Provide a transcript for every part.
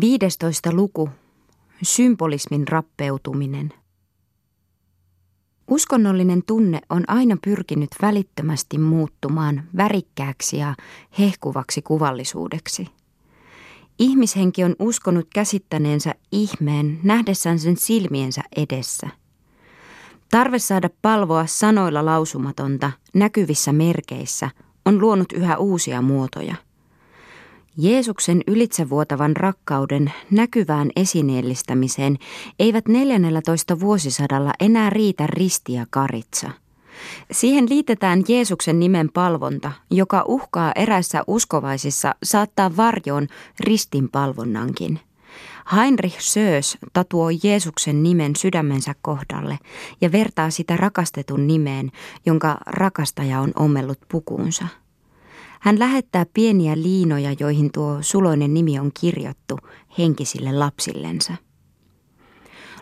15. luku. Symbolismin rappeutuminen. Uskonnollinen tunne on aina pyrkinyt välittömästi muuttumaan värikkääksi ja hehkuvaksi kuvallisuudeksi. Ihmishenki on uskonut käsittäneensä ihmeen nähdessään sen silmiensä edessä. Tarve saada palvoa sanoilla lausumatonta näkyvissä merkeissä on luonut yhä uusia muotoja – Jeesuksen ylitsevuotavan rakkauden näkyvään esineellistämiseen eivät 14 vuosisadalla enää riitä risti ja karitsa. Siihen liitetään Jeesuksen nimen palvonta, joka uhkaa eräissä uskovaisissa saattaa varjoon ristin palvonnankin. Heinrich Sös tatuoi Jeesuksen nimen sydämensä kohdalle ja vertaa sitä rakastetun nimeen, jonka rakastaja on ommellut pukuunsa. Hän lähettää pieniä liinoja, joihin tuo suloinen nimi on kirjattu henkisille lapsillensa.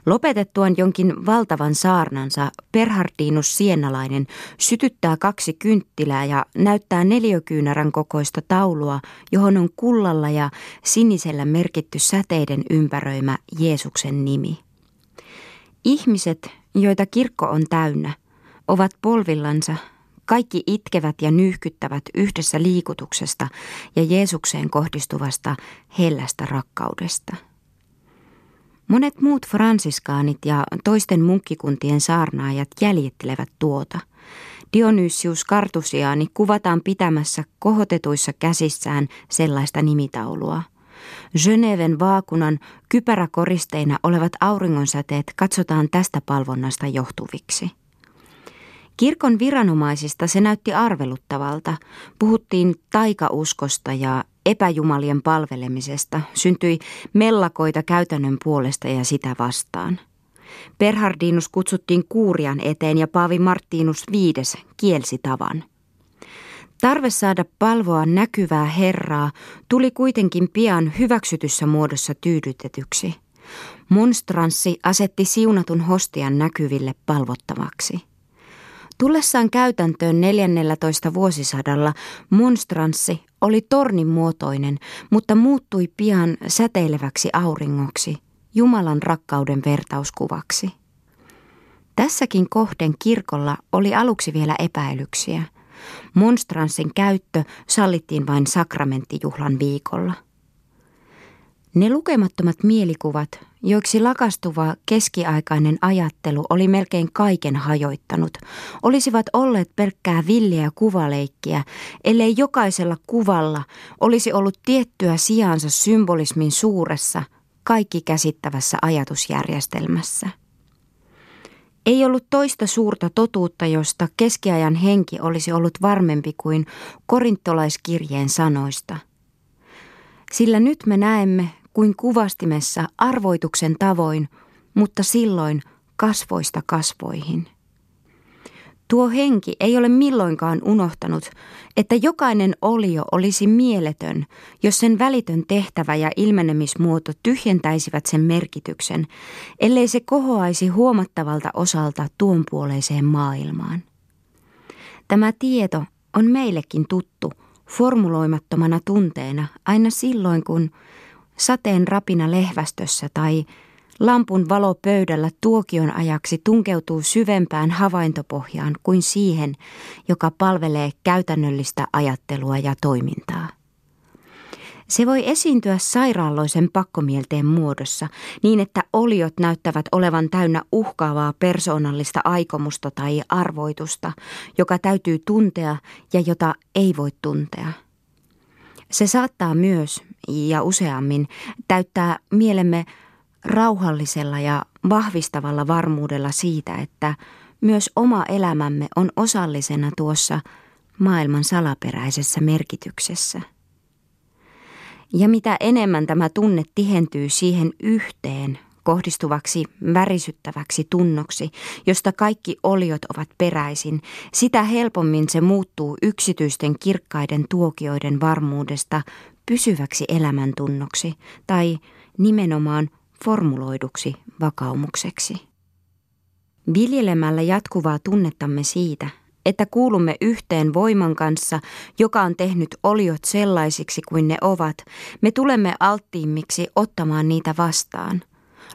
Lopetettuaan jonkin valtavan saarnansa, Perhardinus Sienalainen sytyttää kaksi kynttilää ja näyttää neliökyynärän kokoista taulua, johon on kullalla ja sinisellä merkitty säteiden ympäröimä Jeesuksen nimi. Ihmiset, joita kirkko on täynnä, ovat polvillansa kaikki itkevät ja nyyhkyttävät yhdessä liikutuksesta ja Jeesukseen kohdistuvasta hellästä rakkaudesta. Monet muut fransiskaanit ja toisten munkkikuntien saarnaajat jäljittelevät tuota. Dionysius Kartusiaani kuvataan pitämässä kohotetuissa käsissään sellaista nimitaulua. Geneven vaakunan kypäräkoristeina olevat auringonsäteet katsotaan tästä palvonnasta johtuviksi. Kirkon viranomaisista se näytti arveluttavalta. Puhuttiin taikauskosta ja epäjumalien palvelemisesta. Syntyi mellakoita käytännön puolesta ja sitä vastaan. Perhardinus kutsuttiin kuurian eteen ja Paavi Martinus viides kielsi tavan. Tarve saada palvoa näkyvää Herraa tuli kuitenkin pian hyväksytyssä muodossa tyydytetyksi. Monstranssi asetti siunatun hostian näkyville palvottavaksi. Tullessaan käytäntöön 14 vuosisadalla monstranssi oli tornin muotoinen, mutta muuttui pian säteileväksi auringoksi, Jumalan rakkauden vertauskuvaksi. Tässäkin kohden kirkolla oli aluksi vielä epäilyksiä. Monstranssin käyttö sallittiin vain sakramenttijuhlan viikolla. Ne lukemattomat mielikuvat, joiksi lakastuva keskiaikainen ajattelu oli melkein kaiken hajoittanut, olisivat olleet pelkkää villiä kuvaleikkiä, ellei jokaisella kuvalla olisi ollut tiettyä sijansa symbolismin suuressa, kaikki käsittävässä ajatusjärjestelmässä. Ei ollut toista suurta totuutta, josta keskiajan henki olisi ollut varmempi kuin korintolaiskirjeen sanoista. Sillä nyt me näemme, kuin kuvastimessa arvoituksen tavoin, mutta silloin kasvoista kasvoihin. Tuo henki ei ole milloinkaan unohtanut, että jokainen olio olisi mieletön, jos sen välitön tehtävä ja ilmenemismuoto tyhjentäisivät sen merkityksen, ellei se kohoaisi huomattavalta osalta tuonpuoleiseen maailmaan. Tämä tieto on meillekin tuttu, formuloimattomana tunteena aina silloin, kun sateen rapina lehvästössä tai lampun valo pöydällä tuokion ajaksi tunkeutuu syvempään havaintopohjaan kuin siihen, joka palvelee käytännöllistä ajattelua ja toimintaa. Se voi esiintyä sairaalloisen pakkomielteen muodossa niin, että oliot näyttävät olevan täynnä uhkaavaa persoonallista aikomusta tai arvoitusta, joka täytyy tuntea ja jota ei voi tuntea – se saattaa myös ja useammin täyttää mielemme rauhallisella ja vahvistavalla varmuudella siitä, että myös oma elämämme on osallisena tuossa maailman salaperäisessä merkityksessä. Ja mitä enemmän tämä tunne tihentyy siihen yhteen kohdistuvaksi värisyttäväksi tunnoksi, josta kaikki oliot ovat peräisin, sitä helpommin se muuttuu yksityisten kirkkaiden tuokioiden varmuudesta pysyväksi elämäntunnoksi tai nimenomaan formuloiduksi vakaumukseksi. Viljelemällä jatkuvaa tunnettamme siitä, että kuulumme yhteen voiman kanssa, joka on tehnyt oliot sellaisiksi kuin ne ovat, me tulemme alttiimmiksi ottamaan niitä vastaan.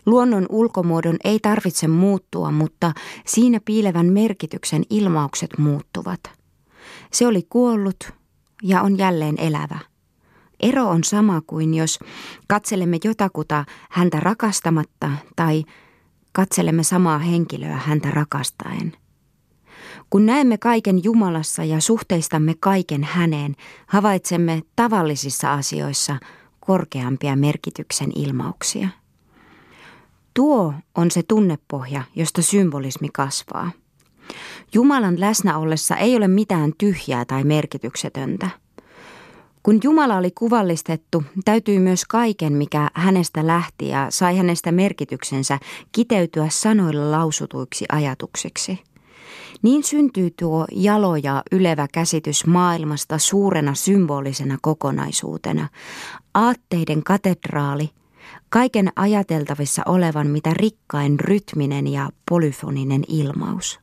Luonnon ulkomuodon ei tarvitse muuttua, mutta siinä piilevän merkityksen ilmaukset muuttuvat. Se oli kuollut ja on jälleen elävä. Ero on sama kuin jos katselemme jotakuta häntä rakastamatta tai katselemme samaa henkilöä häntä rakastaen. Kun näemme kaiken Jumalassa ja suhteistamme kaiken häneen, havaitsemme tavallisissa asioissa korkeampia merkityksen ilmauksia. Tuo on se tunnepohja, josta symbolismi kasvaa. Jumalan läsnä ollessa ei ole mitään tyhjää tai merkityksetöntä. Kun Jumala oli kuvallistettu, täytyy myös kaiken, mikä hänestä lähti ja sai hänestä merkityksensä, kiteytyä sanoilla lausutuiksi ajatuksiksi. Niin syntyy tuo jalo ja ylevä käsitys maailmasta suurena symbolisena kokonaisuutena, aatteiden katedraali, kaiken ajateltavissa olevan mitä rikkain rytminen ja polyfoninen ilmaus.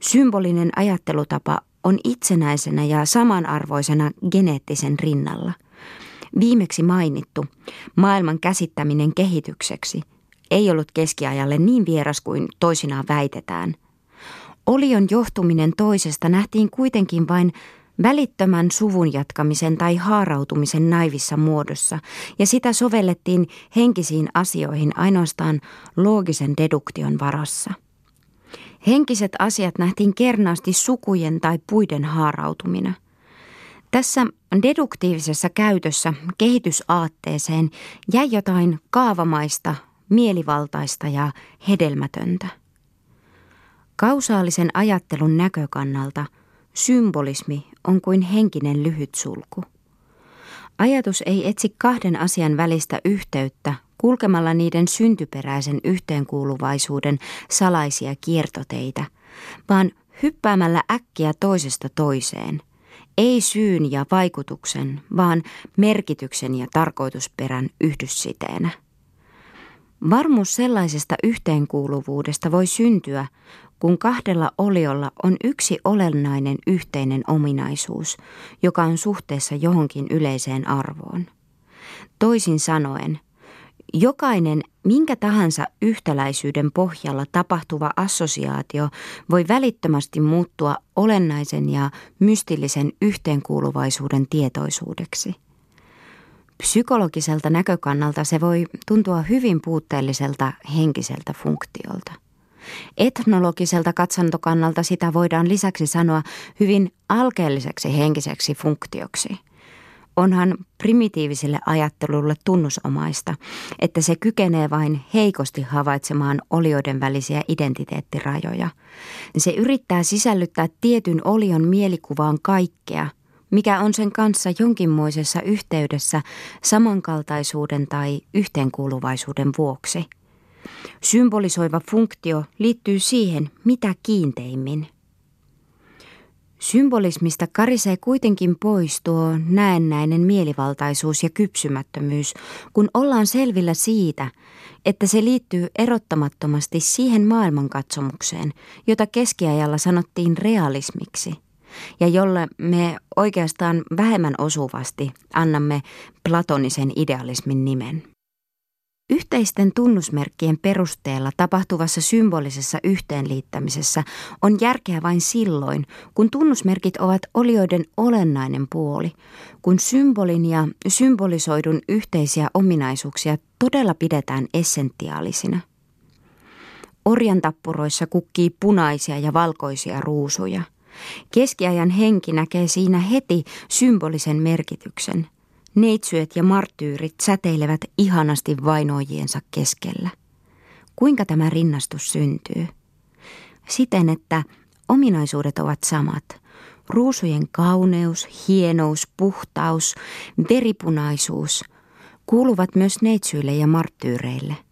Symbolinen ajattelutapa on itsenäisenä ja samanarvoisena geneettisen rinnalla. Viimeksi mainittu, maailman käsittäminen kehitykseksi, ei ollut keskiajalle niin vieras kuin toisinaan väitetään. Olion johtuminen toisesta nähtiin kuitenkin vain välittömän suvun jatkamisen tai haarautumisen naivissa muodossa, ja sitä sovellettiin henkisiin asioihin ainoastaan loogisen deduktion varassa. Henkiset asiat nähtiin kernaasti sukujen tai puiden haarautumina. Tässä deduktiivisessa käytössä kehitysaatteeseen jäi jotain kaavamaista, mielivaltaista ja hedelmätöntä. Kausaalisen ajattelun näkökannalta symbolismi on kuin henkinen lyhyt sulku. Ajatus ei etsi kahden asian välistä yhteyttä kulkemalla niiden syntyperäisen yhteenkuuluvaisuuden salaisia kiertoteitä, vaan hyppäämällä äkkiä toisesta toiseen, ei syyn ja vaikutuksen, vaan merkityksen ja tarkoitusperän yhdyssiteenä. Varmuus sellaisesta yhteenkuuluvuudesta voi syntyä, kun kahdella oliolla on yksi olennainen yhteinen ominaisuus, joka on suhteessa johonkin yleiseen arvoon. Toisin sanoen, Jokainen minkä tahansa yhtäläisyyden pohjalla tapahtuva assosiaatio voi välittömästi muuttua olennaisen ja mystillisen yhteenkuuluvaisuuden tietoisuudeksi. Psykologiselta näkökannalta se voi tuntua hyvin puutteelliselta henkiseltä funktiolta. Etnologiselta katsantokannalta sitä voidaan lisäksi sanoa hyvin alkeelliseksi henkiseksi funktioksi – Onhan primitiiviselle ajattelulle tunnusomaista, että se kykenee vain heikosti havaitsemaan olioiden välisiä identiteettirajoja. Se yrittää sisällyttää tietyn olion mielikuvaan kaikkea, mikä on sen kanssa jonkinmoisessa yhteydessä samankaltaisuuden tai yhteenkuuluvaisuuden vuoksi. Symbolisoiva funktio liittyy siihen, mitä kiinteimmin – Symbolismista karisee kuitenkin pois tuo näennäinen mielivaltaisuus ja kypsymättömyys, kun ollaan selvillä siitä, että se liittyy erottamattomasti siihen maailmankatsomukseen, jota keskiajalla sanottiin realismiksi, ja jolle me oikeastaan vähemmän osuvasti annamme platonisen idealismin nimen. Yhteisten tunnusmerkkien perusteella tapahtuvassa symbolisessa yhteenliittämisessä on järkeä vain silloin, kun tunnusmerkit ovat olioiden olennainen puoli, kun symbolin ja symbolisoidun yhteisiä ominaisuuksia todella pidetään essentiaalisina. Orjantappuroissa kukkii punaisia ja valkoisia ruusuja. Keskiajan henki näkee siinä heti symbolisen merkityksen – Neitsyöt ja marttyyrit säteilevät ihanasti vainoijiensa keskellä. Kuinka tämä rinnastus syntyy? Siten, että ominaisuudet ovat samat. Ruusujen kauneus, hienous, puhtaus, veripunaisuus kuuluvat myös neitsyille ja marttyyreille –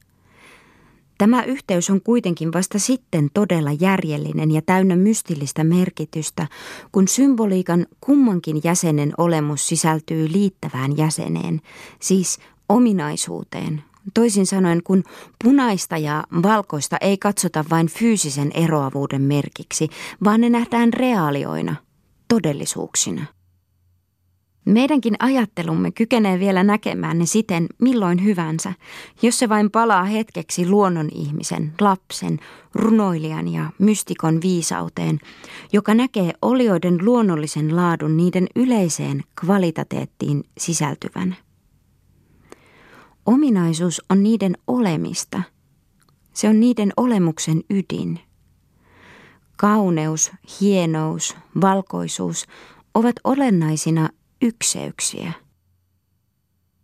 Tämä yhteys on kuitenkin vasta sitten todella järjellinen ja täynnä mystillistä merkitystä, kun symboliikan kummankin jäsenen olemus sisältyy liittävään jäseneen, siis ominaisuuteen, Toisin sanoen, kun punaista ja valkoista ei katsota vain fyysisen eroavuuden merkiksi, vaan ne nähdään reaalioina, todellisuuksina. Meidänkin ajattelumme kykenee vielä näkemään ne siten milloin hyvänsä, jos se vain palaa hetkeksi luonnon ihmisen, lapsen, runoilijan ja mystikon viisauteen, joka näkee olioiden luonnollisen laadun niiden yleiseen kvalitateettiin sisältyvänä. Ominaisuus on niiden olemista. Se on niiden olemuksen ydin. Kauneus, hienous, valkoisuus ovat olennaisina ykseyksiä.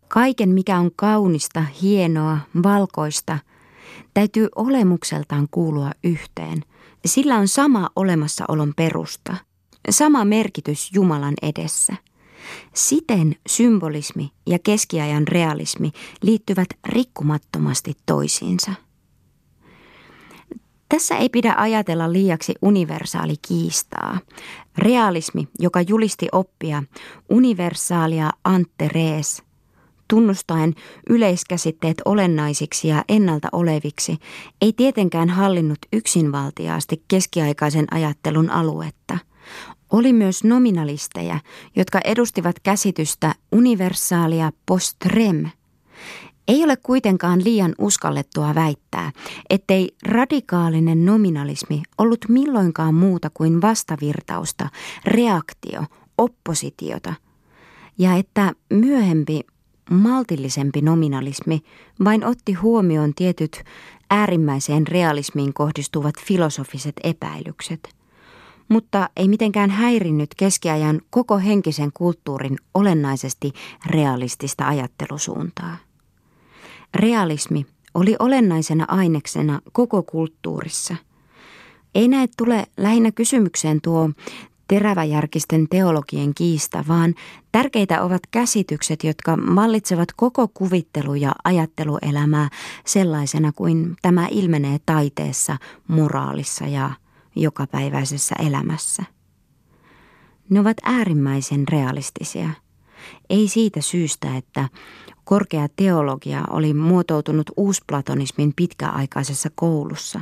Kaiken, mikä on kaunista, hienoa, valkoista, täytyy olemukseltaan kuulua yhteen. Sillä on sama olemassaolon perusta, sama merkitys Jumalan edessä. Siten symbolismi ja keskiajan realismi liittyvät rikkumattomasti toisiinsa. Tässä ei pidä ajatella liiaksi universaali kiistaa. Realismi, joka julisti oppia universaalia ante res, tunnustaen yleiskäsitteet olennaisiksi ja ennalta oleviksi, ei tietenkään hallinnut yksinvaltiaasti keskiaikaisen ajattelun aluetta. Oli myös nominalisteja, jotka edustivat käsitystä universaalia post rem, ei ole kuitenkaan liian uskallettua väittää, ettei radikaalinen nominalismi ollut milloinkaan muuta kuin vastavirtausta, reaktio, oppositiota, ja että myöhempi, maltillisempi nominalismi vain otti huomioon tietyt äärimmäiseen realismiin kohdistuvat filosofiset epäilykset, mutta ei mitenkään häirinnyt keskiajan koko henkisen kulttuurin olennaisesti realistista ajattelusuuntaa. Realismi oli olennaisena aineksena koko kulttuurissa. Ei näet tule lähinnä kysymykseen tuo teräväjärkisten teologien kiista, vaan tärkeitä ovat käsitykset, jotka mallitsevat koko kuvittelu- ja ajatteluelämää sellaisena kuin tämä ilmenee taiteessa, moraalissa ja jokapäiväisessä elämässä. Ne ovat äärimmäisen realistisia. Ei siitä syystä, että Korkea teologia oli muotoutunut uusplatonismin pitkäaikaisessa koulussa,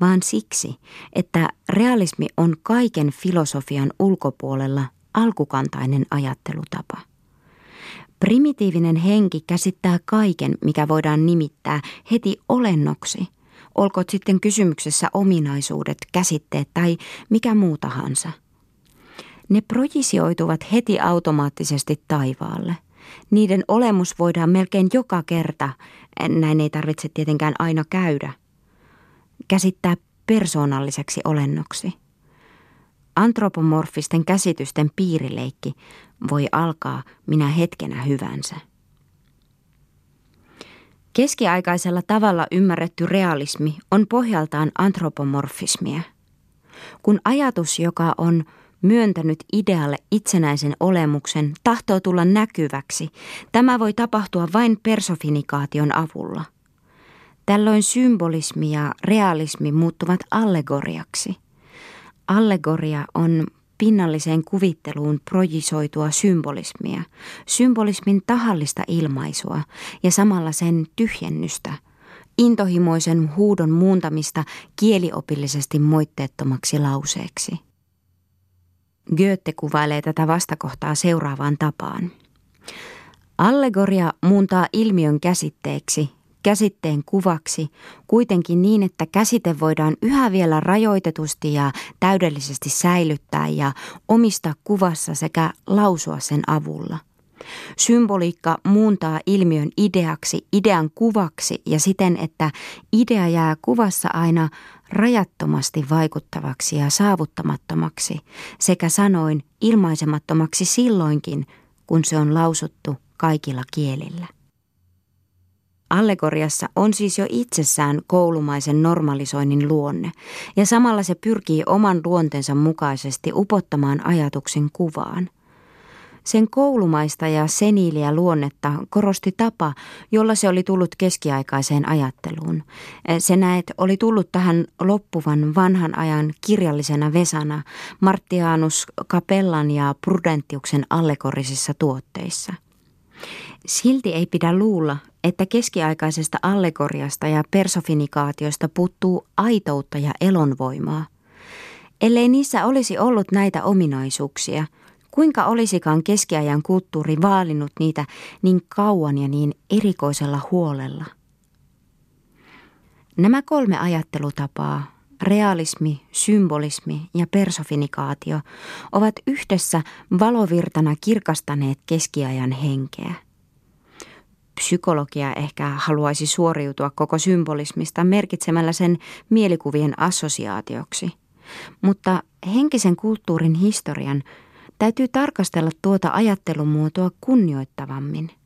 vaan siksi, että realismi on kaiken filosofian ulkopuolella alkukantainen ajattelutapa. Primitiivinen henki käsittää kaiken, mikä voidaan nimittää heti olennoksi, olkoot sitten kysymyksessä ominaisuudet, käsitteet tai mikä muu tahansa. Ne projisioituvat heti automaattisesti taivaalle. Niiden olemus voidaan melkein joka kerta, näin ei tarvitse tietenkään aina käydä, käsittää persoonalliseksi olennoksi. Antropomorfisten käsitysten piirileikki voi alkaa minä hetkenä hyvänsä. Keskiaikaisella tavalla ymmärretty realismi on pohjaltaan antropomorfismia. Kun ajatus, joka on myöntänyt idealle itsenäisen olemuksen, tahtoo tulla näkyväksi. Tämä voi tapahtua vain persofinikaation avulla. Tällöin symbolismi ja realismi muuttuvat allegoriaksi. Allegoria on pinnalliseen kuvitteluun projisoitua symbolismia, symbolismin tahallista ilmaisua ja samalla sen tyhjennystä, intohimoisen huudon muuntamista kieliopillisesti moitteettomaksi lauseeksi. Goethe kuvailee tätä vastakohtaa seuraavaan tapaan. Allegoria muuntaa ilmiön käsitteeksi, käsitteen kuvaksi, kuitenkin niin, että käsite voidaan yhä vielä rajoitetusti ja täydellisesti säilyttää ja omistaa kuvassa sekä lausua sen avulla – Symboliikka muuntaa ilmiön ideaksi, idean kuvaksi ja siten, että idea jää kuvassa aina rajattomasti vaikuttavaksi ja saavuttamattomaksi sekä sanoin ilmaisemattomaksi silloinkin, kun se on lausuttu kaikilla kielillä. Allegoriassa on siis jo itsessään koulumaisen normalisoinnin luonne, ja samalla se pyrkii oman luonteensa mukaisesti upottamaan ajatuksen kuvaan – sen koulumaista ja seniiliä luonnetta korosti tapa, jolla se oli tullut keskiaikaiseen ajatteluun. Se näet oli tullut tähän loppuvan vanhan ajan kirjallisena vesana Martianus Capellan ja Prudentiuksen allegorisissa tuotteissa. Silti ei pidä luulla, että keskiaikaisesta allegoriasta ja persofinikaatiosta puttuu aitoutta ja elonvoimaa. Ellei niissä olisi ollut näitä ominaisuuksia, kuinka olisikaan keskiajan kulttuuri vaalinut niitä niin kauan ja niin erikoisella huolella? Nämä kolme ajattelutapaa, realismi, symbolismi ja persofinikaatio, ovat yhdessä valovirtana kirkastaneet keskiajan henkeä. Psykologia ehkä haluaisi suoriutua koko symbolismista merkitsemällä sen mielikuvien assosiaatioksi. Mutta henkisen kulttuurin historian täytyy tarkastella tuota ajattelumuotoa kunnioittavammin –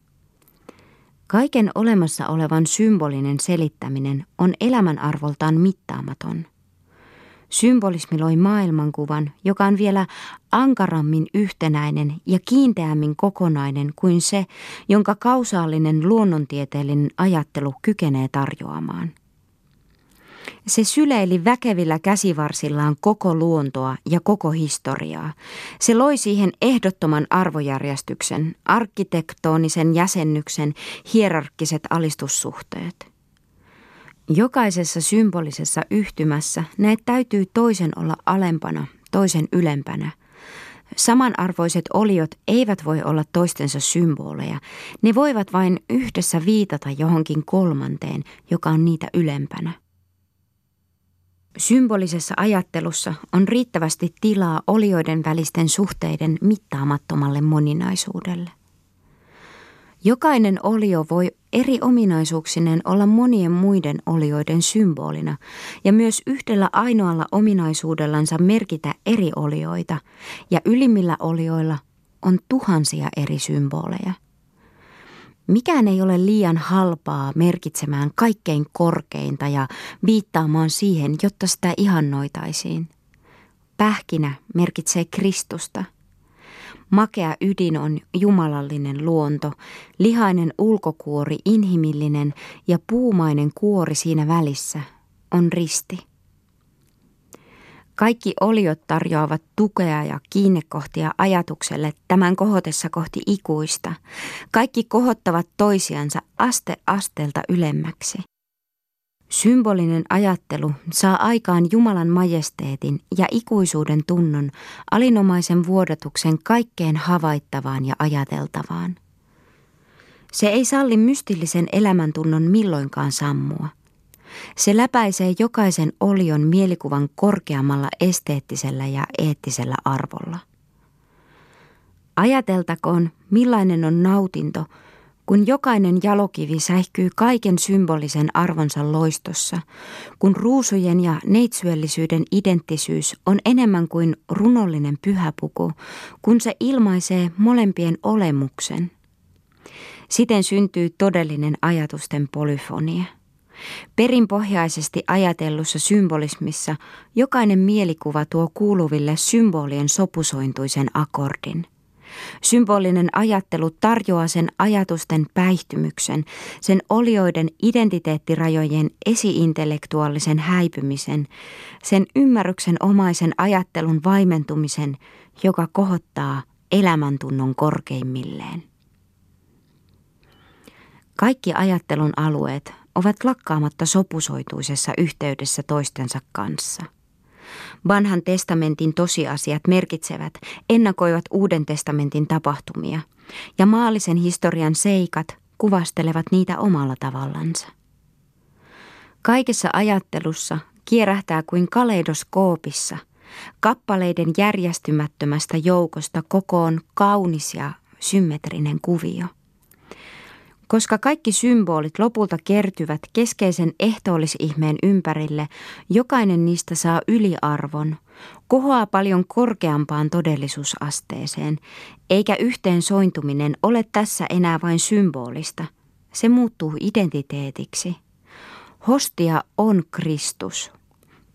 Kaiken olemassa olevan symbolinen selittäminen on elämänarvoltaan mittaamaton. Symbolismi loi maailmankuvan, joka on vielä ankarammin yhtenäinen ja kiinteämmin kokonainen kuin se, jonka kausaalinen luonnontieteellinen ajattelu kykenee tarjoamaan. Se syleili väkevillä käsivarsillaan koko luontoa ja koko historiaa. Se loi siihen ehdottoman arvojärjestyksen, arkkitektonisen jäsennyksen, hierarkkiset alistussuhteet. Jokaisessa symbolisessa yhtymässä näet täytyy toisen olla alempana, toisen ylempänä. Samanarvoiset oliot eivät voi olla toistensa symboleja. Ne voivat vain yhdessä viitata johonkin kolmanteen, joka on niitä ylempänä. Symbolisessa ajattelussa on riittävästi tilaa olioiden välisten suhteiden mittaamattomalle moninaisuudelle. Jokainen olio voi eri ominaisuuksinen olla monien muiden olioiden symbolina ja myös yhdellä ainoalla ominaisuudellansa merkitä eri olioita ja ylimmillä olioilla on tuhansia eri symboleja. Mikään ei ole liian halpaa merkitsemään kaikkein korkeinta ja viittaamaan siihen, jotta sitä ihannoitaisiin. Pähkinä merkitsee Kristusta. Makea ydin on jumalallinen luonto, lihainen ulkokuori inhimillinen ja puumainen kuori siinä välissä on risti. Kaikki oliot tarjoavat tukea ja kiinnekohtia ajatukselle tämän kohotessa kohti ikuista. Kaikki kohottavat toisiansa aste asteelta ylemmäksi. Symbolinen ajattelu saa aikaan Jumalan majesteetin ja ikuisuuden tunnon alinomaisen vuodatuksen kaikkeen havaittavaan ja ajateltavaan. Se ei salli mystillisen elämäntunnon milloinkaan sammua. Se läpäisee jokaisen olion mielikuvan korkeammalla esteettisellä ja eettisellä arvolla. Ajateltakoon, millainen on nautinto, kun jokainen jalokivi säihkyy kaiken symbolisen arvonsa loistossa, kun ruusujen ja neitsyöllisyyden identtisyys on enemmän kuin runollinen pyhäpuku, kun se ilmaisee molempien olemuksen. Siten syntyy todellinen ajatusten polyfonia. Perinpohjaisesti ajatellussa symbolismissa jokainen mielikuva tuo kuuluville symbolien sopusointuisen akordin. Symbolinen ajattelu tarjoaa sen ajatusten päihtymyksen, sen olioiden identiteettirajojen esiintellektuaalisen häipymisen, sen ymmärryksen omaisen ajattelun vaimentumisen, joka kohottaa elämäntunnon korkeimmilleen. Kaikki ajattelun alueet ovat lakkaamatta sopusoituisessa yhteydessä toistensa kanssa. Vanhan testamentin tosiasiat merkitsevät, ennakoivat uuden testamentin tapahtumia, ja maallisen historian seikat kuvastelevat niitä omalla tavallansa. Kaikessa ajattelussa kierähtää kuin kaleidoskoopissa, kappaleiden järjestymättömästä joukosta kokoon kaunis ja symmetrinen kuvio – koska kaikki symbolit lopulta kertyvät keskeisen ehtoollisihmeen ympärille, jokainen niistä saa yliarvon, kohoaa paljon korkeampaan todellisuusasteeseen, eikä yhteen sointuminen ole tässä enää vain symbolista. Se muuttuu identiteetiksi. Hostia on Kristus.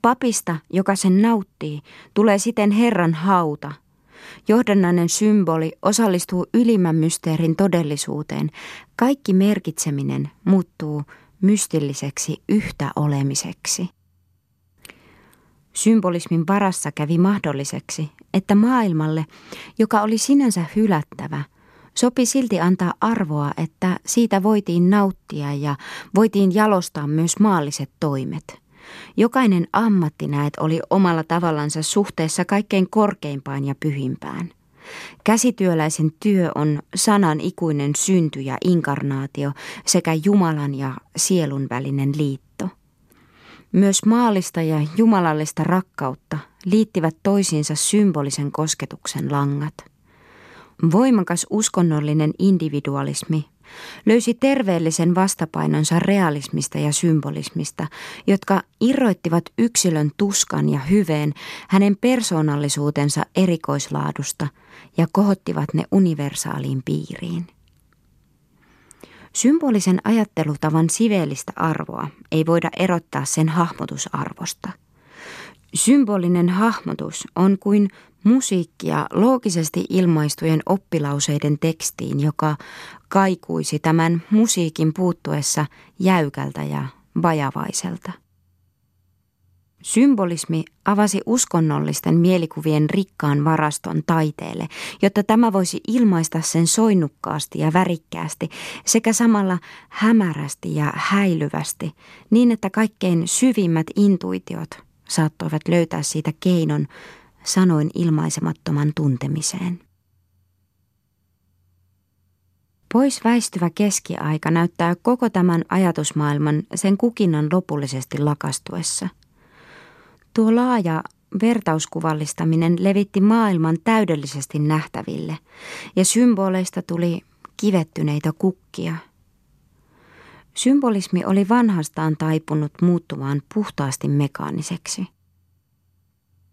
Papista, joka sen nauttii, tulee siten Herran hauta – Johdannainen symboli osallistuu ylimmän mysteerin todellisuuteen. Kaikki merkitseminen muuttuu mystilliseksi yhtä olemiseksi. Symbolismin varassa kävi mahdolliseksi, että maailmalle, joka oli sinänsä hylättävä, Sopi silti antaa arvoa, että siitä voitiin nauttia ja voitiin jalostaa myös maalliset toimet. Jokainen ammatti näet oli omalla tavallansa suhteessa kaikkein korkeimpaan ja pyhimpään. Käsityöläisen työ on sanan ikuinen synty ja inkarnaatio sekä Jumalan ja sielun välinen liitto. Myös maallista ja jumalallista rakkautta liittivät toisiinsa symbolisen kosketuksen langat. Voimakas uskonnollinen individualismi löysi terveellisen vastapainonsa realismista ja symbolismista, jotka irroittivat yksilön tuskan ja hyveen hänen persoonallisuutensa erikoislaadusta ja kohottivat ne universaaliin piiriin. Symbolisen ajattelutavan siveellistä arvoa ei voida erottaa sen hahmotusarvosta. Symbolinen hahmotus on kuin musiikkia loogisesti ilmaistujen oppilauseiden tekstiin, joka kaikuisi tämän musiikin puuttuessa jäykältä ja vajavaiselta. Symbolismi avasi uskonnollisten mielikuvien rikkaan varaston taiteelle, jotta tämä voisi ilmaista sen soinnukkaasti ja värikkäästi sekä samalla hämärästi ja häilyvästi, niin että kaikkein syvimmät intuitiot saattoivat löytää siitä keinon sanoin ilmaisemattoman tuntemiseen. Pois väistyvä keskiaika näyttää koko tämän ajatusmaailman sen kukinnan lopullisesti lakastuessa. Tuo laaja vertauskuvallistaminen levitti maailman täydellisesti nähtäville, ja symboleista tuli kivettyneitä kukkia. Symbolismi oli vanhastaan taipunut muuttumaan puhtaasti mekaaniseksi.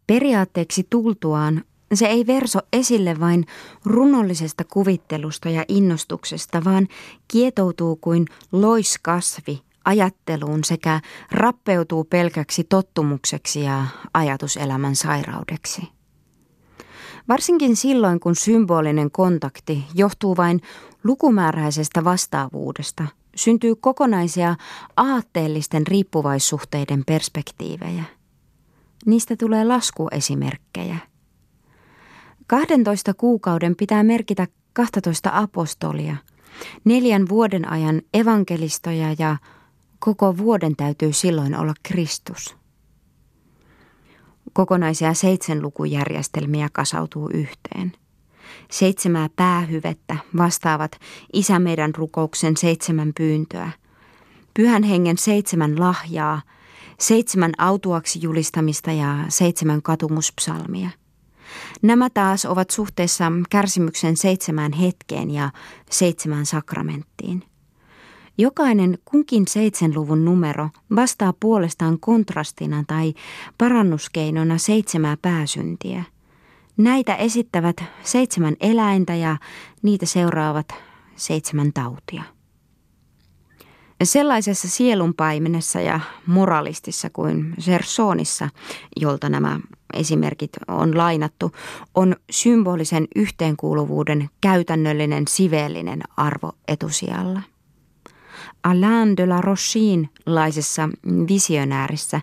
Periaatteeksi tultuaan se ei verso esille vain runollisesta kuvittelusta ja innostuksesta, vaan kietoutuu kuin loiskasvi ajatteluun sekä rappeutuu pelkäksi tottumukseksi ja ajatuselämän sairaudeksi. Varsinkin silloin, kun symbolinen kontakti johtuu vain lukumääräisestä vastaavuudesta, syntyy kokonaisia aatteellisten riippuvaissuhteiden perspektiivejä – Niistä tulee laskuesimerkkejä. 12 kuukauden pitää merkitä 12 apostolia, neljän vuoden ajan evankelistoja ja koko vuoden täytyy silloin olla Kristus. Kokonaisia seitsemänlukujärjestelmiä kasautuu yhteen. Seitsemää päähyvettä vastaavat Isä meidän rukouksen seitsemän pyyntöä, Pyhän hengen seitsemän lahjaa – seitsemän autuaksi julistamista ja seitsemän katumuspsalmia. Nämä taas ovat suhteessa kärsimyksen seitsemään hetkeen ja seitsemään sakramenttiin. Jokainen kunkin seitsemän-luvun numero vastaa puolestaan kontrastina tai parannuskeinona seitsemää pääsyntiä. Näitä esittävät seitsemän eläintä ja niitä seuraavat seitsemän tautia. Sellaisessa sielunpaimenessa ja moralistissa kuin Sersonissa, jolta nämä esimerkit on lainattu, on symbolisen yhteenkuuluvuuden käytännöllinen siveellinen arvo etusijalla. Alain de la Rochin laisessa visionäärissä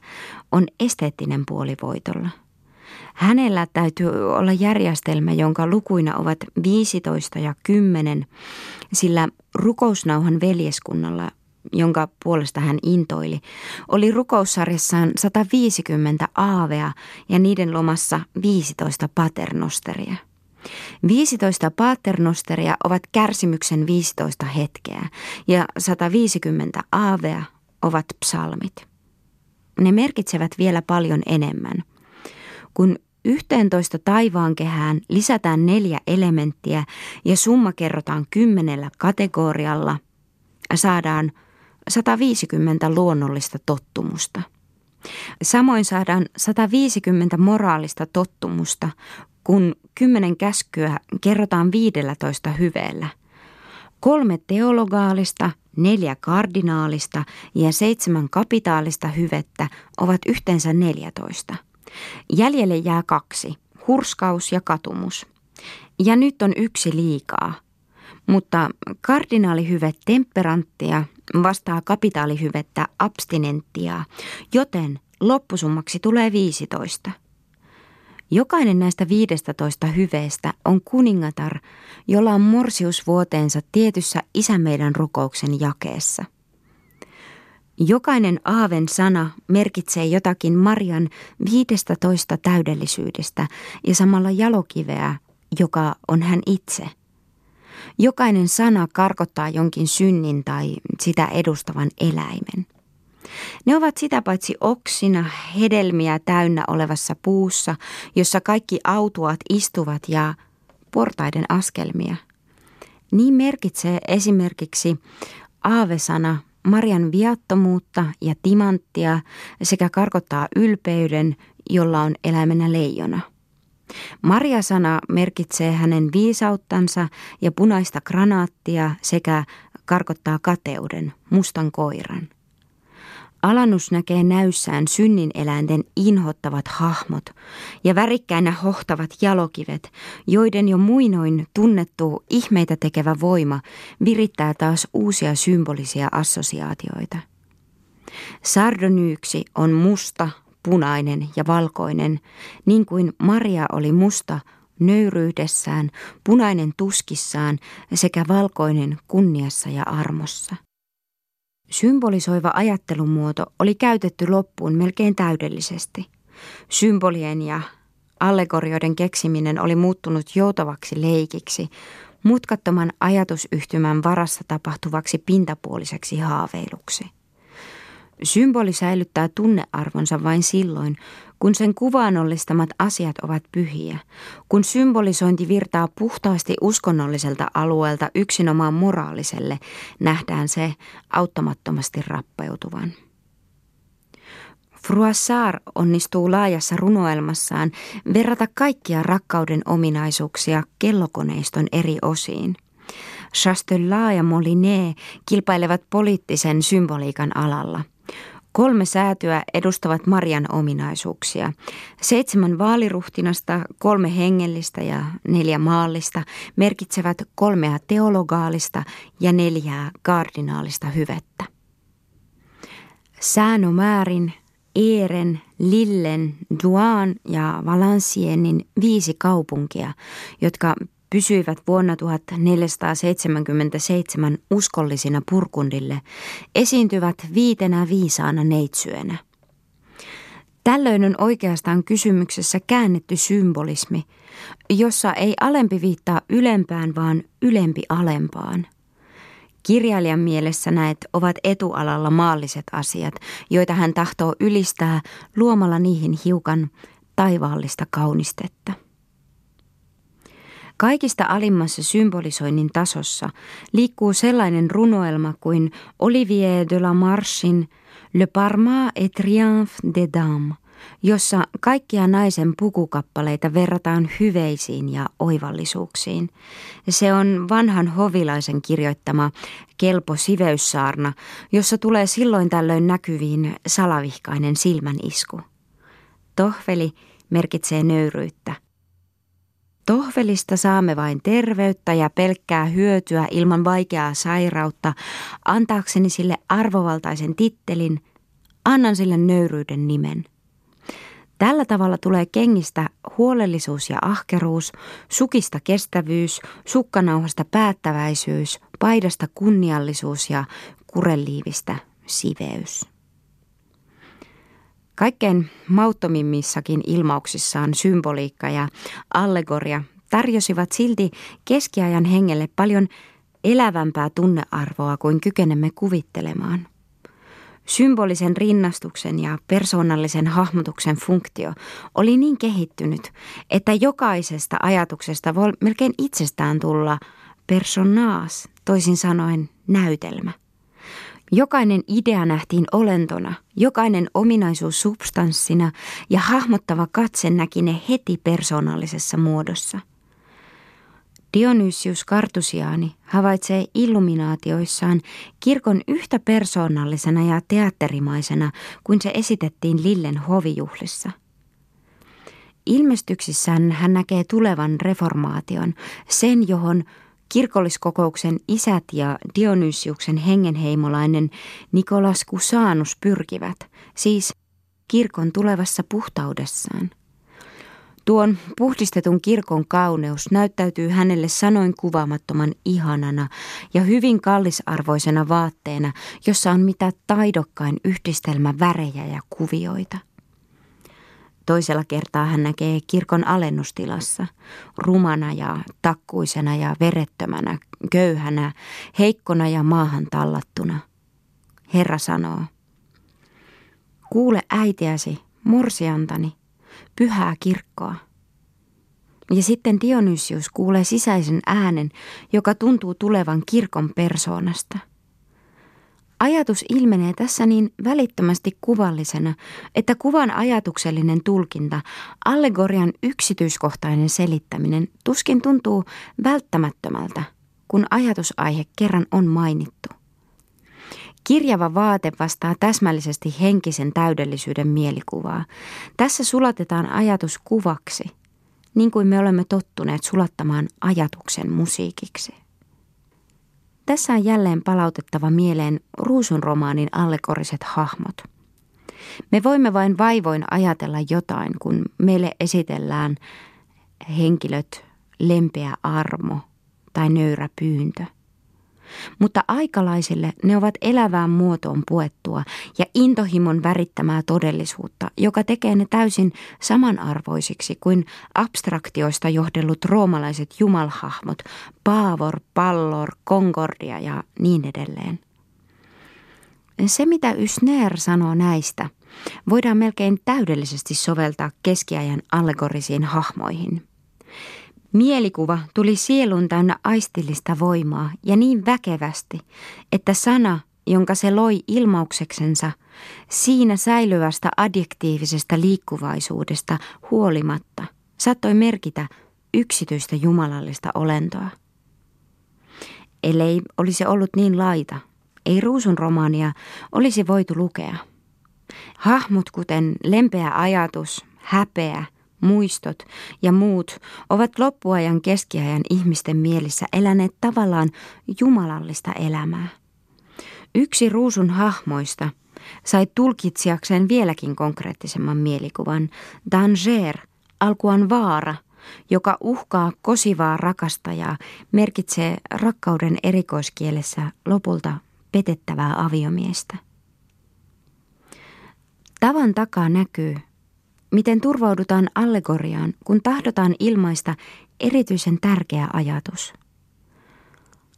on esteettinen puoli voitolla. Hänellä täytyy olla järjestelmä, jonka lukuina ovat 15 ja 10, sillä rukousnauhan veljeskunnalla jonka puolesta hän intoili, oli rukoussarjassaan 150 aavea ja niiden lomassa 15 paternosteria. 15 paternosteria ovat kärsimyksen 15 hetkeä ja 150 aavea ovat psalmit. Ne merkitsevät vielä paljon enemmän. Kun 11 taivaankehään lisätään neljä elementtiä ja summa kerrotaan kymmenellä kategorialla, saadaan 150 luonnollista tottumusta. Samoin saadaan 150 moraalista tottumusta, kun kymmenen käskyä kerrotaan 15 hyveellä. Kolme teologaalista, neljä kardinaalista ja seitsemän kapitaalista hyvettä ovat yhteensä 14. Jäljelle jää kaksi, hurskaus ja katumus. Ja nyt on yksi liikaa – mutta kardinaalihyve temperanttia vastaa kapitaalihyvettä abstinenttia, joten loppusummaksi tulee 15. Jokainen näistä 15 hyveestä on kuningatar, jolla on morsiusvuoteensa tietyssä isä meidän rukouksen jakeessa. Jokainen aaven sana merkitsee jotakin Marian 15 täydellisyydestä ja samalla jalokiveä, joka on hän itse. Jokainen sana karkottaa jonkin synnin tai sitä edustavan eläimen. Ne ovat sitä paitsi oksina hedelmiä täynnä olevassa puussa, jossa kaikki autuat istuvat ja portaiden askelmia. Niin merkitsee esimerkiksi aavesana Marian viattomuutta ja timanttia sekä karkottaa ylpeyden, jolla on eläimenä leijona. Maria-sana merkitsee hänen viisauttansa ja punaista granaattia sekä karkottaa kateuden, mustan koiran. Alannus näkee näyssään synnin eläinten inhottavat hahmot ja värikkäinä hohtavat jalokivet, joiden jo muinoin tunnettu ihmeitä tekevä voima virittää taas uusia symbolisia assosiaatioita. Sardonyyksi on musta, punainen ja valkoinen, niin kuin Maria oli musta nöyryydessään, punainen tuskissaan sekä valkoinen kunniassa ja armossa. Symbolisoiva ajattelumuoto oli käytetty loppuun melkein täydellisesti. Symbolien ja allegorioiden keksiminen oli muuttunut joutavaksi leikiksi, mutkattoman ajatusyhtymän varassa tapahtuvaksi pintapuoliseksi haaveiluksi. Symboli säilyttää tunnearvonsa vain silloin, kun sen kuvaanollistamat asiat ovat pyhiä, kun symbolisointi virtaa puhtaasti uskonnolliselta alueelta yksinomaan moraaliselle, nähdään se auttamattomasti rappeutuvan. Froissart onnistuu laajassa runoelmassaan verrata kaikkia rakkauden ominaisuuksia kellokoneiston eri osiin. Chastelat ja Molinet kilpailevat poliittisen symboliikan alalla – Kolme säätyä edustavat Marian ominaisuuksia. Seitsemän vaaliruhtinasta, kolme hengellistä ja neljä maallista merkitsevät kolmea teologaalista ja neljää kardinaalista hyvettä. Säänomäärin, Eeren, Lillen, Duan ja Valencienin viisi kaupunkia, jotka pysyivät vuonna 1477 uskollisina purkundille, esiintyvät viitenä viisaana neitsyönä. Tällöin on oikeastaan kysymyksessä käännetty symbolismi, jossa ei alempi viittaa ylempään, vaan ylempi alempaan. Kirjailijan mielessä näet ovat etualalla maalliset asiat, joita hän tahtoo ylistää luomalla niihin hiukan taivaallista kaunistetta. Kaikista alimmassa symbolisoinnin tasossa liikkuu sellainen runoelma kuin Olivier de la Marchin Le Parma et Triomphe des Dames, jossa kaikkia naisen pukukappaleita verrataan hyveisiin ja oivallisuuksiin. Se on vanhan hovilaisen kirjoittama kelpo siveyssaarna, jossa tulee silloin tällöin näkyviin salavihkainen silmänisku. Tohveli merkitsee nöyryyttä – Tohvelista saamme vain terveyttä ja pelkkää hyötyä ilman vaikeaa sairautta. Antaakseni sille arvovaltaisen tittelin, annan sille nöyryyden nimen. Tällä tavalla tulee kengistä huolellisuus ja ahkeruus, sukista kestävyys, sukkanauhasta päättäväisyys, paidasta kunniallisuus ja kureliivistä siveys. Kaikkein mauttomimmissakin ilmauksissaan symboliikka ja allegoria tarjosivat silti keskiajan hengelle paljon elävämpää tunnearvoa kuin kykenemme kuvittelemaan. Symbolisen rinnastuksen ja persoonallisen hahmotuksen funktio oli niin kehittynyt, että jokaisesta ajatuksesta voi melkein itsestään tulla personaas, toisin sanoen näytelmä. Jokainen idea nähtiin olentona, jokainen ominaisuus substanssina ja hahmottava katse näki ne heti persoonallisessa muodossa. Dionysius Kartusiaani havaitsee illuminaatioissaan kirkon yhtä persoonallisena ja teatterimaisena kuin se esitettiin Lillen hovijuhlissa. Ilmestyksissään hän näkee tulevan reformaation, sen johon Kirkolliskokouksen isät ja Dionysiuksen hengenheimolainen Nikolas Kusaanus pyrkivät, siis kirkon tulevassa puhtaudessaan. Tuon puhdistetun kirkon kauneus näyttäytyy hänelle sanoin kuvaamattoman ihanana ja hyvin kallisarvoisena vaatteena, jossa on mitä taidokkain yhdistelmä värejä ja kuvioita. Toisella kertaa hän näkee kirkon alennustilassa, rumana ja takkuisena ja verettömänä, köyhänä, heikkona ja maahan tallattuna. Herra sanoo, kuule äitiäsi, morsiantani, pyhää kirkkoa. Ja sitten Dionysius kuulee sisäisen äänen, joka tuntuu tulevan kirkon persoonasta – Ajatus ilmenee tässä niin välittömästi kuvallisena, että kuvan ajatuksellinen tulkinta, allegorian yksityiskohtainen selittäminen tuskin tuntuu välttämättömältä, kun ajatusaihe kerran on mainittu. Kirjava vaate vastaa täsmällisesti henkisen täydellisyyden mielikuvaa. Tässä sulatetaan ajatus kuvaksi, niin kuin me olemme tottuneet sulattamaan ajatuksen musiikiksi. Tässä on jälleen palautettava mieleen Ruusun romaanin allegoriset hahmot. Me voimme vain vaivoin ajatella jotain, kun meille esitellään henkilöt lempeä armo tai nöyrä pyyntö – mutta aikalaisille ne ovat elävään muotoon puettua ja intohimon värittämää todellisuutta, joka tekee ne täysin samanarvoisiksi kuin abstraktioista johdellut roomalaiset jumalhahmot, Paavor, Pallor, Concordia ja niin edelleen. Se, mitä Ysner sanoo näistä, voidaan melkein täydellisesti soveltaa keskiajan allegorisiin hahmoihin – Mielikuva tuli sielun täynnä aistillista voimaa ja niin väkevästi, että sana, jonka se loi ilmaukseksensa, siinä säilyvästä adjektiivisesta liikkuvaisuudesta huolimatta, saattoi merkitä yksityistä jumalallista olentoa. Ellei olisi ollut niin laita, ei Ruusun romaania olisi voitu lukea. Hahmot kuten lempeä ajatus, häpeä – muistot ja muut ovat loppuajan keskiajan ihmisten mielissä eläneet tavallaan jumalallista elämää. Yksi ruusun hahmoista sai tulkitsijakseen vieläkin konkreettisemman mielikuvan, Danger, alkuan vaara, joka uhkaa kosivaa rakastajaa, merkitsee rakkauden erikoiskielessä lopulta petettävää aviomiestä. Tavan takaa näkyy, Miten turvaudutaan allegoriaan, kun tahdotaan ilmaista erityisen tärkeä ajatus?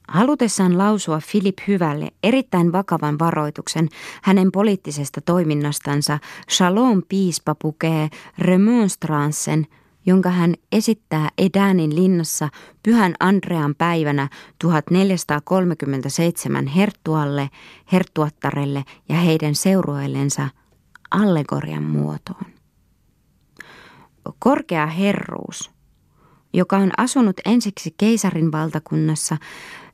Halutessaan lausua Philip Hyvälle erittäin vakavan varoituksen hänen poliittisesta toiminnastansa, Shalom piispa pukee remonstranssen, jonka hän esittää Edanin linnassa Pyhän Andrean päivänä 1437 herttualle, herttuattarelle ja heidän seurueellensa allegorian muotoon korkea herruus, joka on asunut ensiksi keisarin valtakunnassa,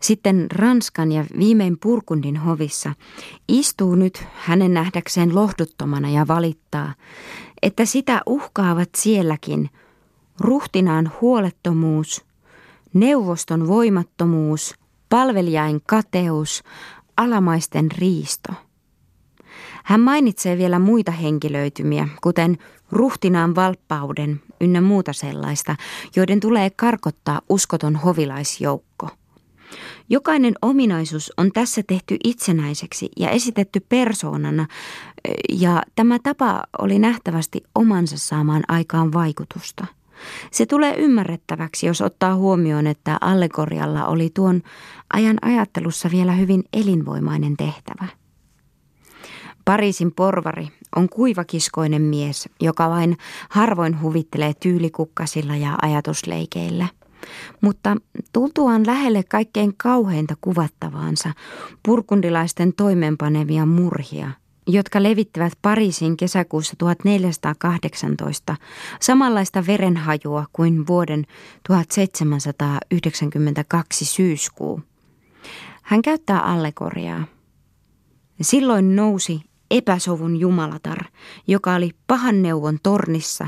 sitten Ranskan ja viimein Purkundin hovissa, istuu nyt hänen nähdäkseen lohduttomana ja valittaa, että sitä uhkaavat sielläkin ruhtinaan huolettomuus, neuvoston voimattomuus, palvelijain kateus, alamaisten riisto – hän mainitsee vielä muita henkilöitymiä, kuten ruhtinaan valppauden ynnä muuta sellaista, joiden tulee karkottaa uskoton hovilaisjoukko. Jokainen ominaisuus on tässä tehty itsenäiseksi ja esitetty persoonana, ja tämä tapa oli nähtävästi omansa saamaan aikaan vaikutusta. Se tulee ymmärrettäväksi, jos ottaa huomioon, että allegorialla oli tuon ajan ajattelussa vielä hyvin elinvoimainen tehtävä. Pariisin porvari on kuivakiskoinen mies, joka vain harvoin huvittelee tyylikukkasilla ja ajatusleikeillä. Mutta tultuaan lähelle kaikkein kauheinta kuvattavaansa purkundilaisten toimeenpanevia murhia, jotka levittivät Pariisin kesäkuussa 1418 samanlaista verenhajua kuin vuoden 1792 syyskuu. Hän käyttää allegoriaa. Silloin nousi epäsovun jumalatar, joka oli pahan neuvon tornissa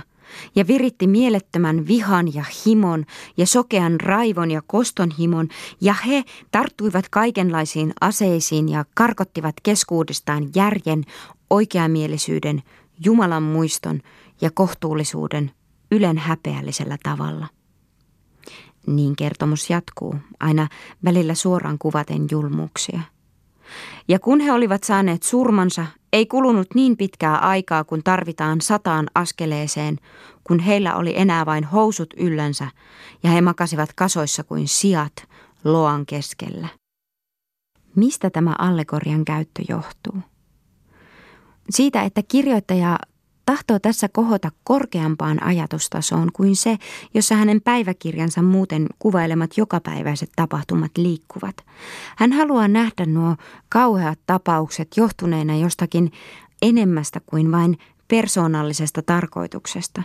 ja viritti mielettömän vihan ja himon ja sokean raivon ja koston himon, ja he tarttuivat kaikenlaisiin aseisiin ja karkottivat keskuudestaan järjen, oikeamielisyyden, Jumalan muiston ja kohtuullisuuden ylen häpeällisellä tavalla. Niin kertomus jatkuu, aina välillä suoraan kuvaten julmuuksia. Ja kun he olivat saaneet surmansa, ei kulunut niin pitkää aikaa, kun tarvitaan sataan askeleeseen, kun heillä oli enää vain housut yllänsä, ja he makasivat kasoissa kuin sijat loan keskellä. Mistä tämä allegorian käyttö johtuu? Siitä, että kirjoittaja tahtoo tässä kohota korkeampaan ajatustasoon kuin se, jossa hänen päiväkirjansa muuten kuvailemat jokapäiväiset tapahtumat liikkuvat. Hän haluaa nähdä nuo kauheat tapaukset johtuneena jostakin enemmästä kuin vain persoonallisesta tarkoituksesta,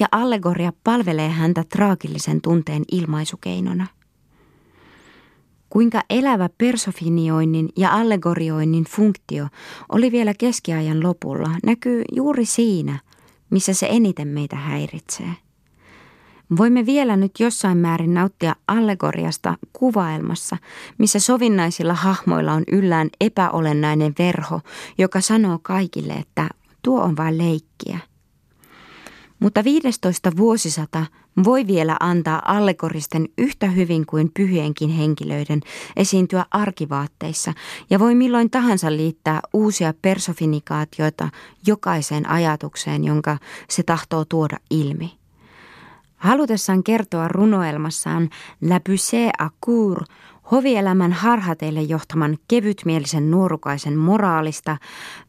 ja allegoria palvelee häntä traagillisen tunteen ilmaisukeinona. Kuinka elävä persofinioinnin ja allegorioinnin funktio oli vielä keskiajan lopulla, näkyy juuri siinä, missä se eniten meitä häiritsee. Voimme vielä nyt jossain määrin nauttia allegoriasta kuvaelmassa, missä sovinnaisilla hahmoilla on yllään epäolennainen verho, joka sanoo kaikille, että tuo on vain leikkiä. Mutta 15 vuosisata voi vielä antaa allegoristen yhtä hyvin kuin pyhienkin henkilöiden esiintyä arkivaatteissa ja voi milloin tahansa liittää uusia persofinikaatioita jokaiseen ajatukseen, jonka se tahtoo tuoda ilmi. Halutessaan kertoa runoelmassaan La Bussée à Cour hovielämän harhateille johtaman kevytmielisen nuorukaisen moraalista,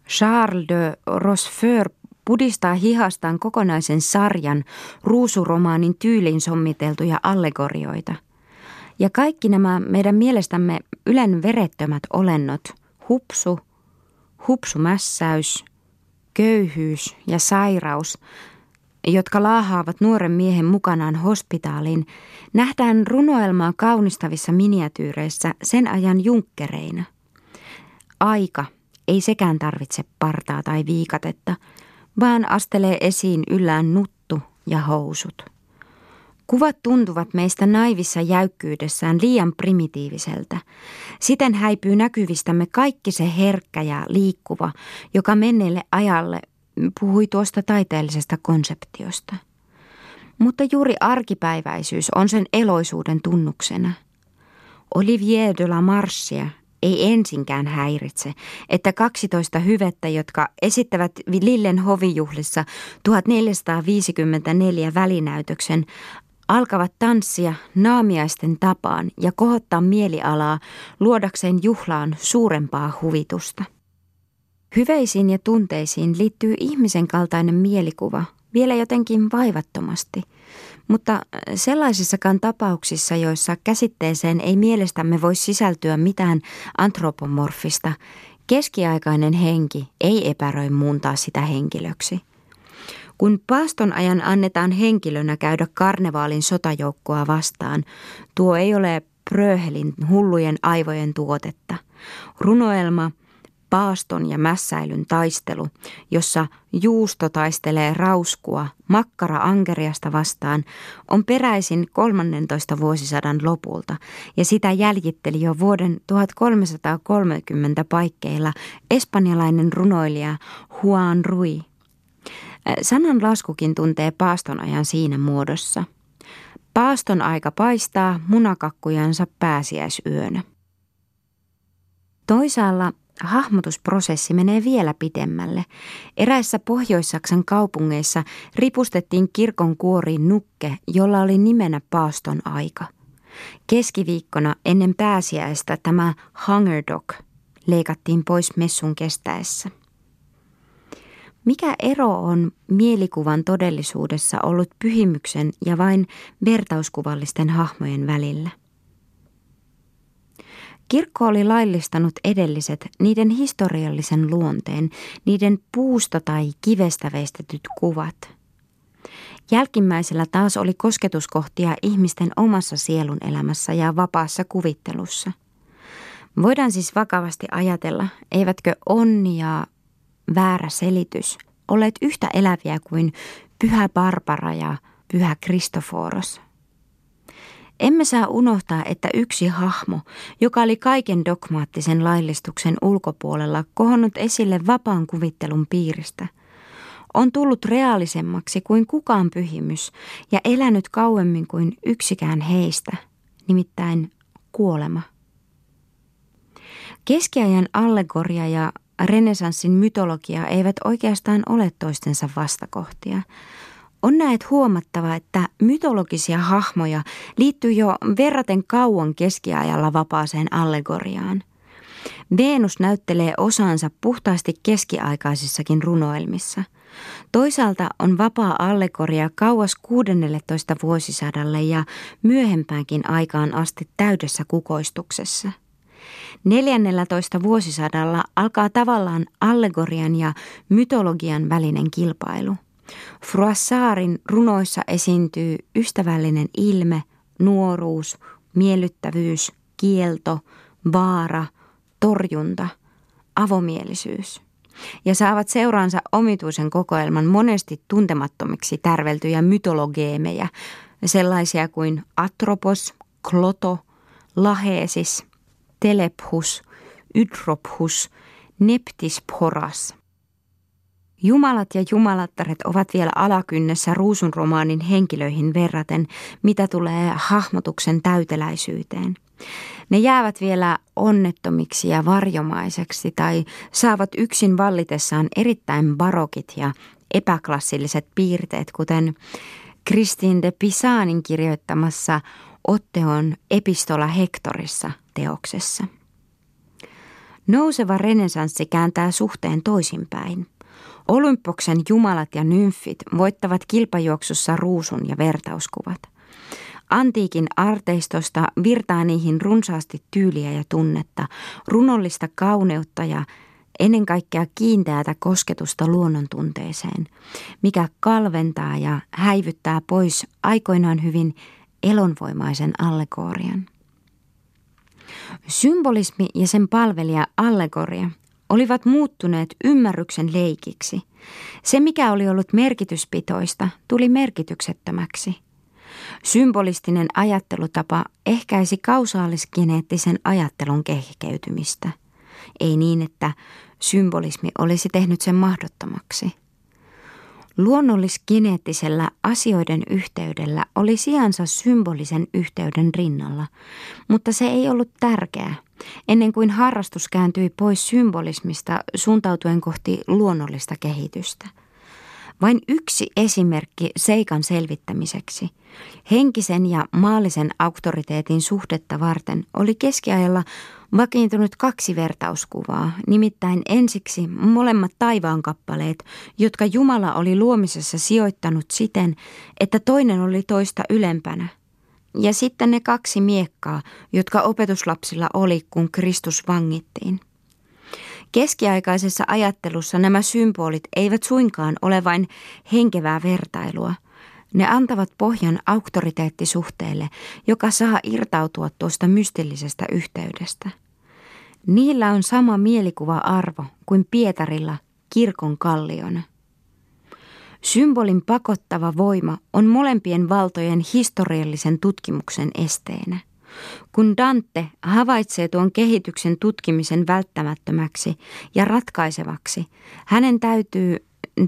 Charles de Rochefort pudistaa hihastaan kokonaisen sarjan ruusuromaanin tyylin sommiteltuja allegorioita. Ja kaikki nämä meidän mielestämme ylen verettömät olennot, hupsu, hupsumässäys, köyhyys ja sairaus, jotka laahaavat nuoren miehen mukanaan hospitaaliin, nähdään runoelmaa kaunistavissa miniatyyreissä sen ajan junkkereina. Aika ei sekään tarvitse partaa tai viikatetta – vaan astelee esiin yllään nuttu ja housut. Kuvat tuntuvat meistä naivissa jäykkyydessään liian primitiiviseltä. Siten häipyy näkyvistämme kaikki se herkkä ja liikkuva, joka menneelle ajalle puhui tuosta taiteellisesta konseptiosta. Mutta juuri arkipäiväisyys on sen eloisuuden tunnuksena. Olivier de la Marchia ei ensinkään häiritse, että 12 hyvettä, jotka esittävät Lillen hovijuhlissa 1454 välinäytöksen, alkavat tanssia naamiaisten tapaan ja kohottaa mielialaa luodakseen juhlaan suurempaa huvitusta. Hyveisiin ja tunteisiin liittyy ihmisen kaltainen mielikuva, vielä jotenkin vaivattomasti, mutta äh, sellaisissakaan tapauksissa, joissa käsitteeseen ei mielestämme voi sisältyä mitään antropomorfista, keskiaikainen henki ei epäröi muuntaa sitä henkilöksi. Kun paaston ajan annetaan henkilönä käydä karnevaalin sotajoukkoa vastaan, tuo ei ole Pröhelin hullujen aivojen tuotetta. Runoelma – paaston ja mässäilyn taistelu, jossa juusto taistelee rauskua makkara ankeriasta vastaan, on peräisin 13 vuosisadan lopulta ja sitä jäljitteli jo vuoden 1330 paikkeilla espanjalainen runoilija Juan Rui. Sanan laskukin tuntee paaston ajan siinä muodossa. Paaston aika paistaa munakakkujansa pääsiäisyönä. Toisaalla Hahmotusprosessi menee vielä pidemmälle. Eräissä Pohjois-Saksan kaupungeissa ripustettiin kirkon kuoriin nukke, jolla oli nimenä paaston aika. Keskiviikkona ennen pääsiäistä tämä hunger dog leikattiin pois messun kestäessä. Mikä ero on mielikuvan todellisuudessa ollut pyhimyksen ja vain vertauskuvallisten hahmojen välillä? Kirkko oli laillistanut edelliset niiden historiallisen luonteen, niiden puusta tai kivestä veistetyt kuvat. Jälkimmäisellä taas oli kosketuskohtia ihmisten omassa sielun elämässä ja vapaassa kuvittelussa. Voidaan siis vakavasti ajatella, eivätkö onni ja väärä selitys olleet yhtä eläviä kuin pyhä Barbara ja pyhä Kristoforos. Emme saa unohtaa, että yksi hahmo, joka oli kaiken dogmaattisen laillistuksen ulkopuolella kohonnut esille vapaan kuvittelun piiristä, on tullut reaalisemmaksi kuin kukaan pyhimys ja elänyt kauemmin kuin yksikään heistä, nimittäin kuolema. Keskiajan allegoria ja renesanssin mytologia eivät oikeastaan ole toistensa vastakohtia. On näet huomattava, että mytologisia hahmoja liittyy jo verraten kauan keskiajalla vapaaseen allegoriaan. Venus näyttelee osansa puhtaasti keskiaikaisissakin runoilmissa. Toisaalta on vapaa allegoria kauas 16 vuosisadalle ja myöhempäänkin aikaan asti täydessä kukoistuksessa – 14 vuosisadalla alkaa tavallaan allegorian ja mytologian välinen kilpailu. Froissarin runoissa esiintyy ystävällinen ilme, nuoruus, miellyttävyys, kielto, vaara, torjunta, avomielisyys. Ja saavat seuraansa omituisen kokoelman monesti tuntemattomiksi tärveltyjä mytologeemeja, sellaisia kuin Atropos, Kloto, Laheesis, Telephus, Ydrophus, Neptisporas. Jumalat ja jumalattaret ovat vielä alakynnessä ruusun romaanin henkilöihin verraten, mitä tulee hahmotuksen täyteläisyyteen. Ne jäävät vielä onnettomiksi ja varjomaiseksi tai saavat yksin vallitessaan erittäin barokit ja epäklassilliset piirteet, kuten Kristin de Pisanin kirjoittamassa Otteon epistola Hektorissa teoksessa. Nouseva renesanssi kääntää suhteen toisinpäin. Olympoksen jumalat ja nymfit voittavat kilpajuoksussa ruusun ja vertauskuvat. Antiikin arteistosta virtaa niihin runsaasti tyyliä ja tunnetta, runollista kauneutta ja ennen kaikkea kiinteätä kosketusta luonnontunteeseen, mikä kalventaa ja häivyttää pois aikoinaan hyvin elonvoimaisen allegorian. Symbolismi ja sen palvelija allegoria olivat muuttuneet ymmärryksen leikiksi. Se, mikä oli ollut merkityspitoista, tuli merkityksettömäksi. Symbolistinen ajattelutapa ehkäisi kausaalisgeneettisen ajattelun kehkeytymistä. Ei niin, että symbolismi olisi tehnyt sen mahdottomaksi. Luonnollisgeneettisellä asioiden yhteydellä oli sijansa symbolisen yhteyden rinnalla, mutta se ei ollut tärkeää, ennen kuin harrastus kääntyi pois symbolismista suuntautuen kohti luonnollista kehitystä. Vain yksi esimerkki seikan selvittämiseksi. Henkisen ja maallisen auktoriteetin suhdetta varten oli keskiajalla vakiintunut kaksi vertauskuvaa, nimittäin ensiksi molemmat taivaankappaleet, jotka Jumala oli luomisessa sijoittanut siten, että toinen oli toista ylempänä. Ja sitten ne kaksi miekkaa, jotka opetuslapsilla oli, kun Kristus vangittiin. Keskiaikaisessa ajattelussa nämä symbolit eivät suinkaan ole vain henkevää vertailua. Ne antavat pohjan auktoriteettisuhteelle, joka saa irtautua tuosta mystillisestä yhteydestä. Niillä on sama mielikuva-arvo kuin Pietarilla kirkon kalliona. Symbolin pakottava voima on molempien valtojen historiallisen tutkimuksen esteenä. Kun Dante havaitsee tuon kehityksen tutkimisen välttämättömäksi ja ratkaisevaksi, hänen täytyy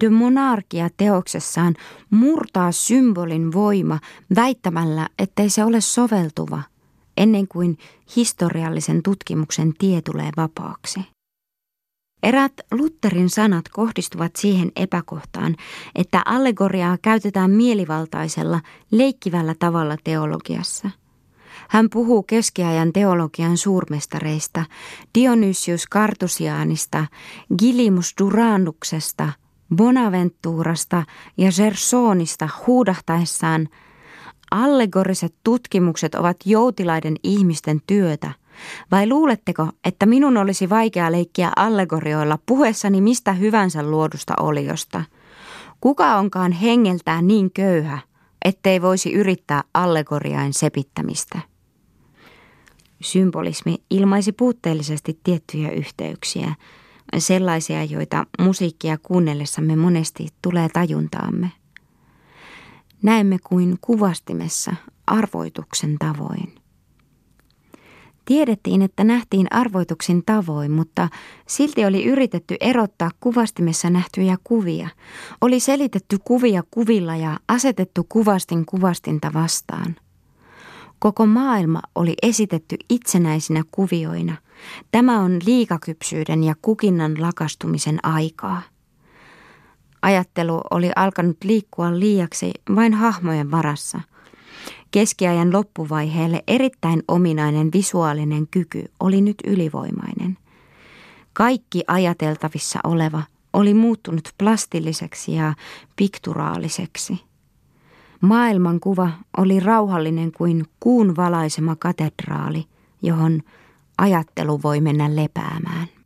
De Monarkia teoksessaan murtaa symbolin voima väittämällä, ettei se ole soveltuva ennen kuin historiallisen tutkimuksen tie tulee vapaaksi. Erät Lutherin sanat kohdistuvat siihen epäkohtaan, että allegoriaa käytetään mielivaltaisella, leikkivällä tavalla teologiassa – hän puhuu keskiajan teologian suurmestareista, Dionysius Kartusianista, Gilimus Duranuksesta, Bonaventurasta ja Gersonista huudahtaessaan Allegoriset tutkimukset ovat joutilaiden ihmisten työtä. Vai luuletteko, että minun olisi vaikea leikkiä allegorioilla puheessani mistä hyvänsä luodusta oliosta? Kuka onkaan hengeltään niin köyhä, ettei voisi yrittää allegoriain sepittämistä? Symbolismi ilmaisi puutteellisesti tiettyjä yhteyksiä, sellaisia, joita musiikkia kuunnellessamme monesti tulee tajuntaamme. Näemme kuin kuvastimessa arvoituksen tavoin. Tiedettiin, että nähtiin arvoituksin tavoin, mutta silti oli yritetty erottaa kuvastimessa nähtyjä kuvia. Oli selitetty kuvia kuvilla ja asetettu kuvastin kuvastinta vastaan. Koko maailma oli esitetty itsenäisinä kuvioina. Tämä on liikakypsyyden ja kukinnan lakastumisen aikaa. Ajattelu oli alkanut liikkua liiaksi vain hahmojen varassa. Keskiajan loppuvaiheelle erittäin ominainen visuaalinen kyky oli nyt ylivoimainen. Kaikki ajateltavissa oleva oli muuttunut plastilliseksi ja pikturaaliseksi. Maailmankuva oli rauhallinen kuin kuun valaisema katedraali, johon ajattelu voi mennä lepäämään.